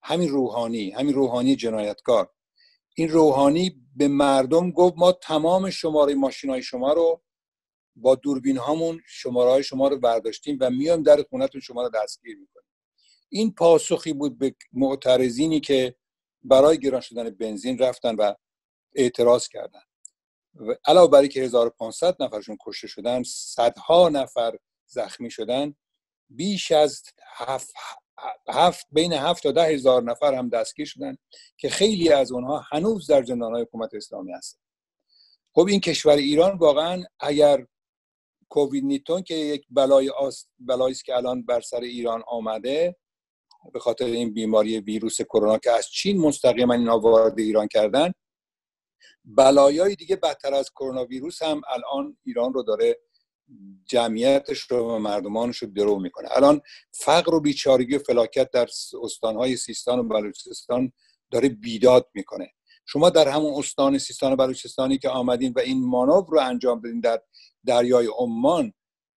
همین روحانی همین روحانی جنایتکار. این روحانی به مردم گفت ما تمام شماره ماشین های شما رو با دوربین هامون شماره های شما رو برداشتیم و میام در خونتون شما رو دستگیر می‌کنیم. این پاسخی بود به معترضینی که برای گران شدن بنزین رفتن و اعتراض کردن. علاوه بر که 1500 نفرشون کشته شدن صدها نفر زخمی شدن بیش از هفت, هفت بین هفت تا ده هزار نفر هم دستگیر شدن که خیلی از اونها هنوز در های حکومت اسلامی هستن. خب این کشور ایران واقعا اگر کووید نیتون که یک بلای بلایی است که الان بر سر ایران آمده به خاطر این بیماری ویروس کرونا که از چین مستقیما اینا وارد ایران کردن. بلایای دیگه بدتر از کرونا ویروس هم الان ایران رو داره جمعیتش رو و مردمانش رو درو می‌کنه. الان فقر و بیچارگی و فلاکت در استانهای سیستان و بلوچستان داره بیداد می‌کنه. شما در همون استان سیستان و بلوچستانی که آمدین و این مانور رو انجام بدین در دریای عمان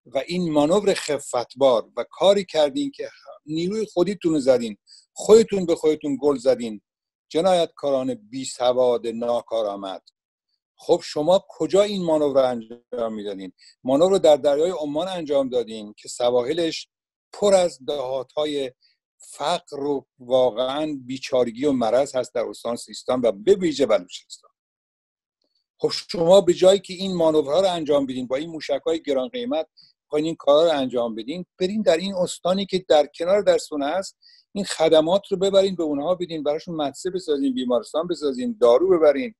و این مانور خفتبار و کاری کردین که نیروی خودیتون زدین خودتون به خودتون گل زدین. جنایتکاران بی سواد ناکارآمد خب شما کجا این مانور رو انجام می‌دادین؟ مانور رو در دریای عمان انجام دادین که سواحلش پر از دهات های فقر و واقعا بیچارگی و مرض هست در استان سیستان و به ویژه بلوچستان. خب شما به جایی که این مانورها رو انجام بدین با این موشک های گران قیمت این کارا رو انجام بدین برین در این استانی که در کنار درسونه است این خدمات رو ببرین به اونها بدین براشون مدرسه بسازین بیمارستان بسازین دارو ببرین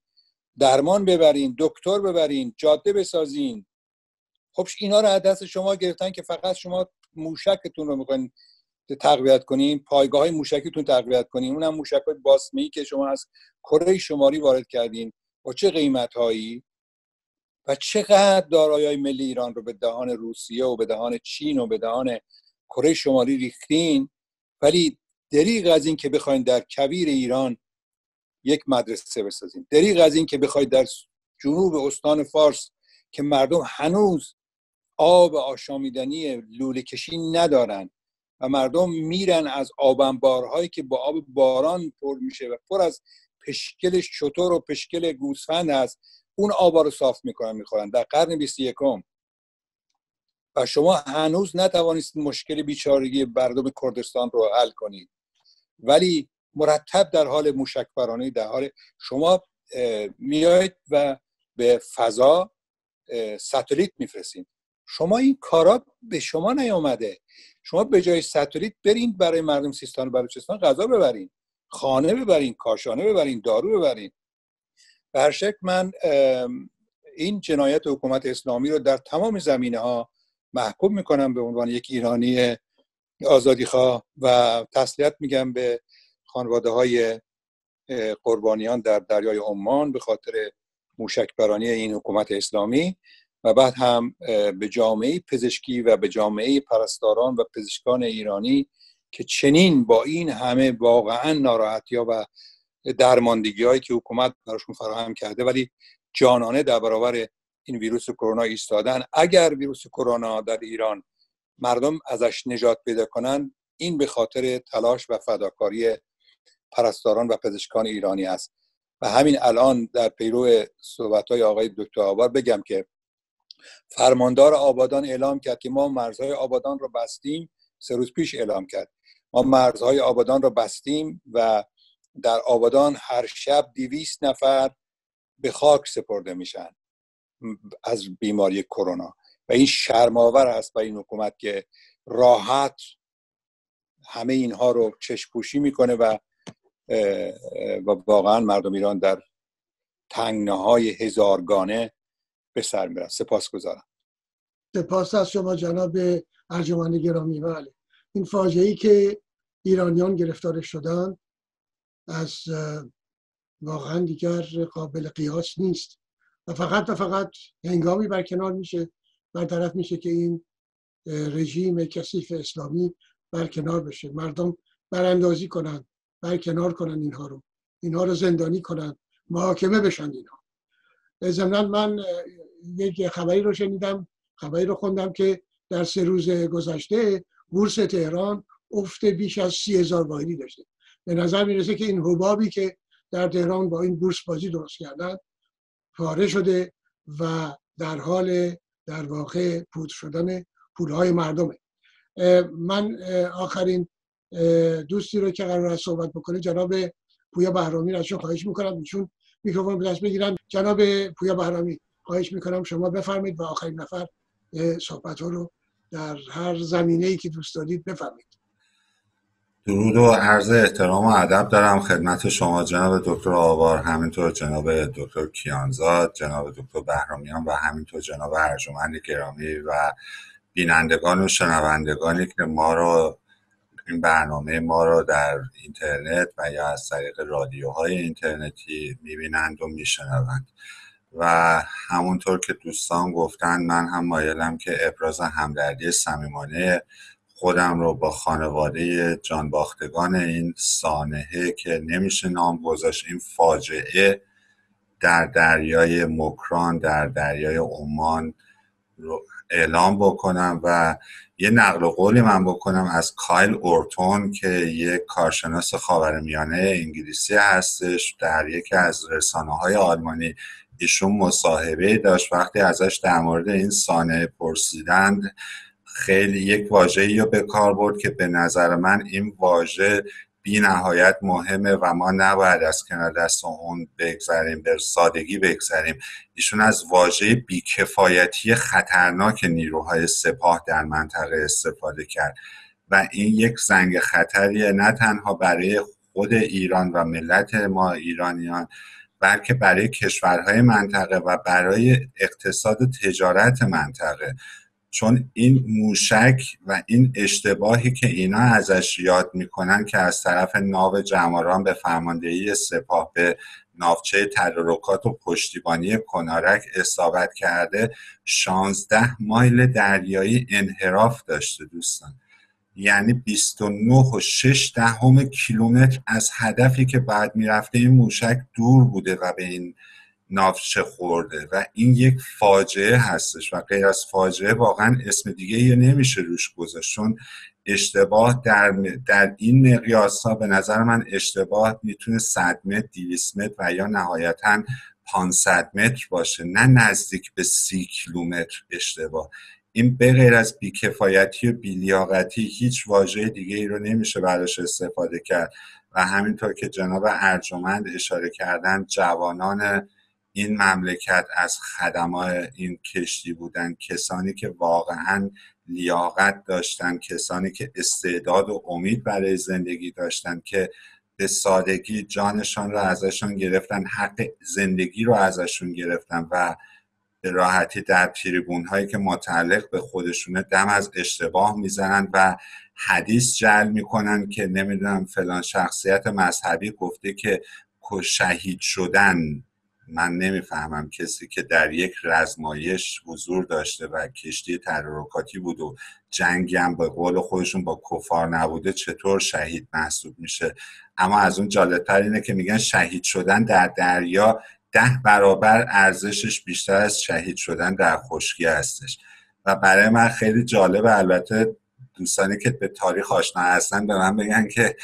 درمان ببرین دکتر ببرین جاده بسازین. خب اینا رو از دست شما گرفتن که فقط شما موشکتون رو می‌خواین تقویت کنین پایگاه های موشکیتون تقویت کنین. اونم موشک های باسمه که شما از کره شماری وارد کردین. با چه قیمت هایی و چقدر دارایی ملی ایران رو به دهان روسیه و به دهان چین و به دهان کره شمالی ریختین؟ ولی دریغ از این که بخواین در کبیر ایران یک مدرسه بسازین. دریغ از این که بخواید در جنوب استان فارس که مردم هنوز آب آشامیدنی لوله کشی ندارن و مردم میرن از آبنبارهایی که با آب باران پر میشه و پر از پشکل شطور و پشکل گوسفند هست اون آبا رو صاف می‌کنن می‌خورن. در قرن 21 و شما هنوز نتوانید مشکل بیچارگی مردم کردستان رو حل کنید. ولی مرتب در حال موشکبرانه در حال شما میایید و به فضا ساتلیت میفرستید. شما این کارا به شما نیامده. شما به جای ساتلیت برین برای مردم سیستان و بلوچستان غذا ببرین خانه ببرین کاشانه ببرین دارو ببرین به هر شکل من این جنایت حکومت اسلامی رو در تمام زمینه ها محکوم می‌کنم به عنوان یک ایرانی آزادیخواه و تسلیت میگم به خانواده های قربانیان در دریای عمان به خاطر موشکبرانی این حکومت اسلامی و بعد هم به جامعه پزشکی و به جامعه پرستاران و پزشکان ایرانی که چنین با این همه واقعا ناراحتی و درماندگی هایی که حکومت براشون فراهم کرده ولی جانانه در برابر این ویروس کرونا ایستادن. اگر ویروس کرونا در ایران مردم ازش نجات پیدا کنن این به خاطر تلاش و فداکاری پرستاران و پزشکان ایرانی است. و همین الان در پیرو صحبت های آقای دکتر آبار بگم که فرماندار آبادان اعلام کرد که ما مرزهای آبادان رو بستیم سه روز پیش اعلام کرد. ما مرزهای آبادان رو بستیم و در آبادان هر شب دیویست نفر به خاک سپرده میشن از بیماری کرونا. و این شرماور است برای این حکومت که راحت همه اینها رو چشپوشی می‌کنه و و واقعا مردم ایران در تنگناهای هزارگانه به سر میرن. سپاس گذارم سپاس از شما جناب ارجمند گرامی بله. این فاجعه ای که ایرانیان گرفتار شدن از واقعا دیگر قابل قیاس نیست. و فقط و فقط هنگامی برکنار میشه برطرف میشه که این رژیم کثیف اسلامی برکنار بشه. مردم براندازی کنن برکنار کنن اینها رو. اینها رو زندانی کنن محاکمه بشن اینها. ضمنا من یک خبری رو شنیدم خبری رو خوندم که در سه روز گذشته بورس تهران افت بیش از سی هزار واحدی داشته. به نظر می‌رسه که این حبابی که در تهران با این بورس بازی درست کردن پاره شده و در حال در واقع پود شدن پولهای مردمه. من آخرین دوستی رو که قرار است صحبت بکنه جناب پویا بهرامی را ازشون خواهش می‌کنم ایشون میکروفون به دست بگیرن. جناب پویا بهرامی خواهش می‌کنم شما بفرمایید و آخرین نفر صحبت ها رو در هر زمینه ای که دوست دارید بفرمایید. درود و عرض احترام و ادب دارم خدمت شما جناب دکتر آوار همینطور جناب دکتر کیانزاد جناب دکتر بهرامیان و همینطور جناب ارجمند گرامی و بینندگان و شنوندگانی که ما رو این برنامه ما رو در اینترنت و یا از طریق رادیوهای اینترنتی می‌بینند و میشنوند. و همونطور که دوستان گفتن من هم مایلم که ابراز همدردی صمیمانه خودم رو با خانواده جانباختگان این سانحه که نمیشه نام گذاشت این فاجعه در دریای مکران در دریای عمان رو اعلام بکنم و یه نقل قولی من بکنم از کایل اورتون که یک کارشناس خاورمیانه انگلیسی هستش در یکی از رسانه های آلمانی. ایشون مصاحبه داشت وقتی ازش در مورد این سانه پرسیدند خیلی یک واژه‌ای رو به کار برد که به نظر من این واژه بی نهایت مهمه و ما نباید از کنار دست اون بگذاریم به سادگی بگذاریم ایشون از واژه بیکفایتی خطرناک نیروهای سپاه در منطقه استفاده کرد و این یک زنگ خطریه نه تنها برای خود ایران و ملت ما ایرانیان بلکه برای کشورهای منطقه و برای اقتصاد تجارت منطقه. چون این موشک و این اشتباهی که اینا ازش یاد می‌کنن که از طرف ناو جماران به فرماندهی سپاه به ناوچه تدارکات و پشتیبانی کنارک اصابت کرده 16 مایل دریایی انحراف داشته دوستان. یعنی 29 و 6 دهم کیلومتر از هدفی که بعد می‌رفته این موشک دور بوده و به این نافچه خورده و این یک فاجعه هستش و غیر از فاجعه واقعا اسم دیگه یه نمیشه روش گذاشت. چون اشتباه در, در این مقیاس ها به نظر من اشتباه می‌تونه 100 متر 200 متر و یا نهایتا 500 متر باشه. نه نزدیک به 30 کیلومتر اشتباه. این به غیر از بیکفایتی و بیلیاقتی هیچ واژه دیگه ای رو نمیشه براش استفاده کرد. و همینطور که جناب ارجمند اشاره کردن جوانان این مملکت از خدمای این کشتی بودن کسانی که واقعا لیاقت داشتن کسانی که استعداد و امید برای زندگی داشتن که به سادگی جانشان رو ازشون گرفتن حق زندگی رو ازشون گرفتن و به راحتی در تریبون هایی که متعلق به خودشونه دم از اشتباه می‌زنن و حدیث جل می‌کنن که نمی‌دونم فلان شخصیت مذهبی گفته که شهید شدن. من نمی‌فهمم کسی که در یک رزمایش حضور داشته و کشتی تدارکاتی بود و جنگی هم به قول خودشون با کفار نبوده چطور شهید محسوب میشه؟ اما از اون جالبتر اینه که میگن شهید شدن در دریا ده برابر ارزشش بیشتر از شهید شدن در خشکی هستش. و برای من خیلی جالبه البته دوستانی که به تاریخ آشنا هستن به من بگن که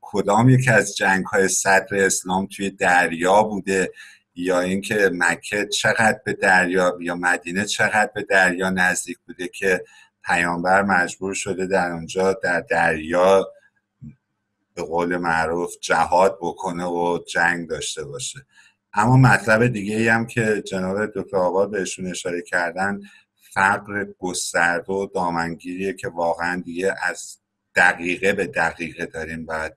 کدام یکی از جنگ های صدر اسلام توی دریا بوده. یا اینکه مکه چقدر به دریا یا مدینه چقدر به دریا نزدیک بوده که پیامبر مجبور شده در اونجا در دریا به قول معروف جهاد بکنه و جنگ داشته باشه. اما مطلب دیگه ای هم که جناب دکتر آباد بهشون اشاره کردن فقر گسترده و دامنگیریه که واقعا دیگه از دقیقه به دقیقه داریم باید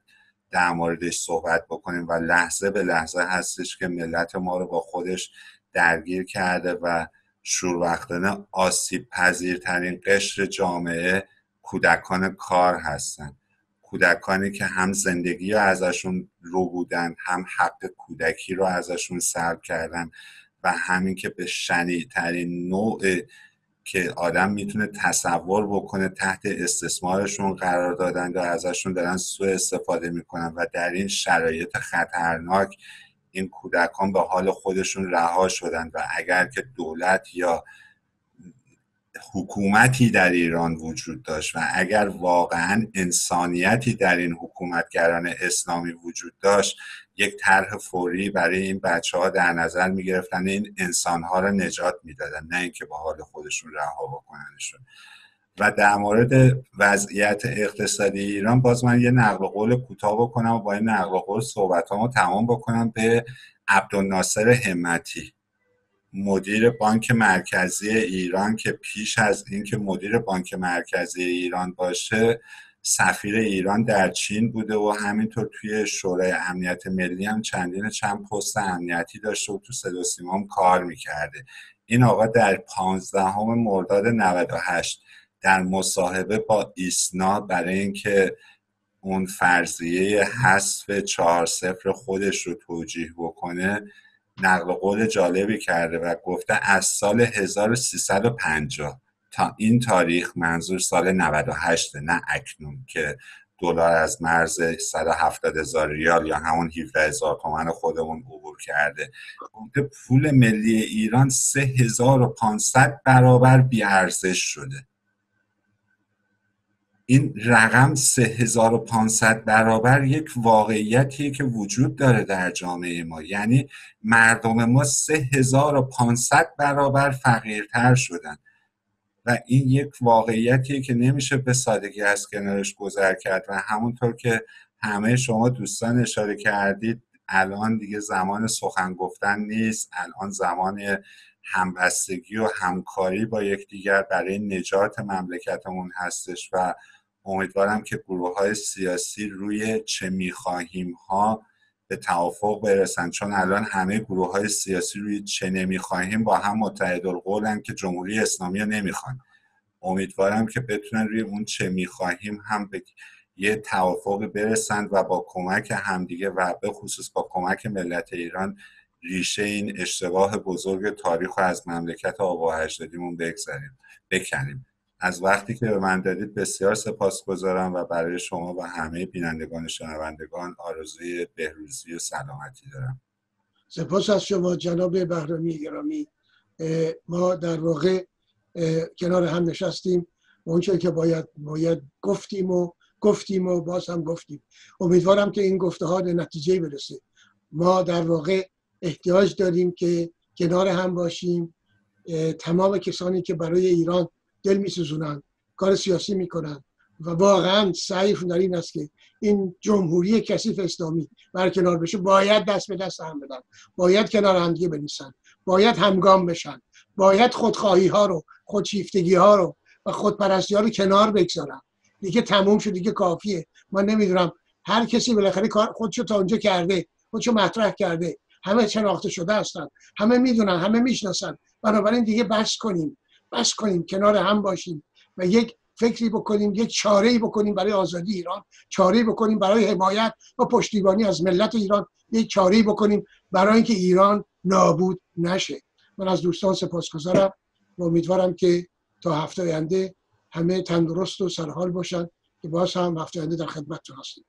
در موردش صحبت بکنیم و لحظه به لحظه هستش که ملت ما رو با خودش درگیر کرده و شوربختانه آسیب پذیرترین قشر جامعه کودکان کار هستن. کودکانی که هم زندگی رو ازشون رو بودن هم حق کودکی رو ازشون سلب کردن و همین که به شنیدترین نوع که آدم می‌تونه تصور بکنه تحت استثمارشون قرار دادن و ازشون دارن سوء استفاده می‌کنن و در این شرایط خطرناک این کودکان به حال خودشون رها شدن و اگر که دولت یا حکومتی در ایران وجود داشت و اگر واقعا انسانیتی در این حکومتگران اسلامی وجود داشت یک طرح فوری برای این بچه ها در نظر می گرفتن این انسان ها را نجات می‌دادن نه اینکه با حال خودشون رها بکننشون. و در مورد وضعیت اقتصادی ایران باز من یه نقل قول کوتاه بکنم و با این نقل قول صحبت رو تمام بکنم به عبدالناصر همتی مدیر بانک مرکزی ایران که پیش از اینکه مدیر بانک مرکزی ایران باشه سفیر ایران در چین بوده و همینطور توی شورای امنیت ملی هم چندین چند پست امنیتی داشته و تو صدا کار می‌کرده. این آقا در 15 مرداد 98 در مصاحبه با ایسنا برای اینکه اون فرضیه حذف چهار صفر خودش رو توجیه بکنه نقل قول جالبی کرده و گفته از سال 1350 تا این تاریخ منظور سال 98 نه اکنون که دلار از مرز 170 هزار ریال یا همون 17 هزار تومن خودمون عبور کرده. گفته پول ملی ایران 3500 برابر بیارزش شده. این رقم 3500 برابر یک واقعیتیه که وجود داره در جامعه ما. یعنی مردم ما 3500 برابر فقیرتر شدن. و این یک واقعیتیه که نمیشه به سادگی از کنارش گذر کرد و همونطور که همه شما دوستان اشاره کردید الان دیگه زمان سخن گفتن نیست. الان زمان همبستگی و همکاری با یکدیگر برای نجات مملکتمون هستش و امیدوارم که گروه های سیاسی روی چه می‌خواهیم ها به توافق برسن. چون الان همه گروه های سیاسی روی چه نمی‌خواهیم با هم متحد القولن که جمهوری اسلامی رو نمی‌خوان. امیدوارم که بتونن روی اون چه می‌خواهیم هم به یه توافق برسند و با کمک همدیگه و به خصوص با کمک ملت ایران ریشه این اشتباه بزرگ تاریخ رو از مملکت آبا و اجدادیمون بگذاریم. بکنیم. از وقتی که به من دادید بسیار سپاسگزارم و برای شما و همه بینندگان و شنوندگان آرزوی بهروزی و سلامتی دارم. سپاس از شما جناب بهرامی گرامی. ما در واقع کنار هم نشستیم. اونچه که باید باید گفتیم و گفتیم و باز هم گفتیم. امیدوارم که این گفته ها به نتیجه برسه. ما در واقع احتیاج داریم که کنار هم باشیم. تمام کسانی که برای ایران دل میسوزونن کار سیاسی می‌کنن و واقعا سعیشون در این است که این جمهوری کثیف اسلامی برکنار بشه باید دست به دست هم بدن باید کنار هم دیگه بنیسن باید همگام بشن باید خودخواهی ها رو خودشیفتگی ها رو و خودپرستی ها رو کنار بگذارن. دیگه تموم شد دیگه کافیه. من نمی‌دونم هر کسی بالاخره کار خودشو تا اونجا کرده خودشو مطرح کرده. همه شناخته شده هستن. همه می‌دونن همه می‌شناسن. بنابراین دیگه بس کنیم. بس کنیم کنار هم باشیم و یک فکری بکنیم یک چاره بکنیم برای آزادی ایران چاره بکنیم برای حمایت و پشتیبانی از ملت ایران یک چاره بکنیم برای اینکه ایران نابود نشه. من از دوستان سپاسگزارم و امیدوارم که تا هفته آینده همه تندرست و سرحال باشن که باز هم هفته آینده در خدمتتون هستیم.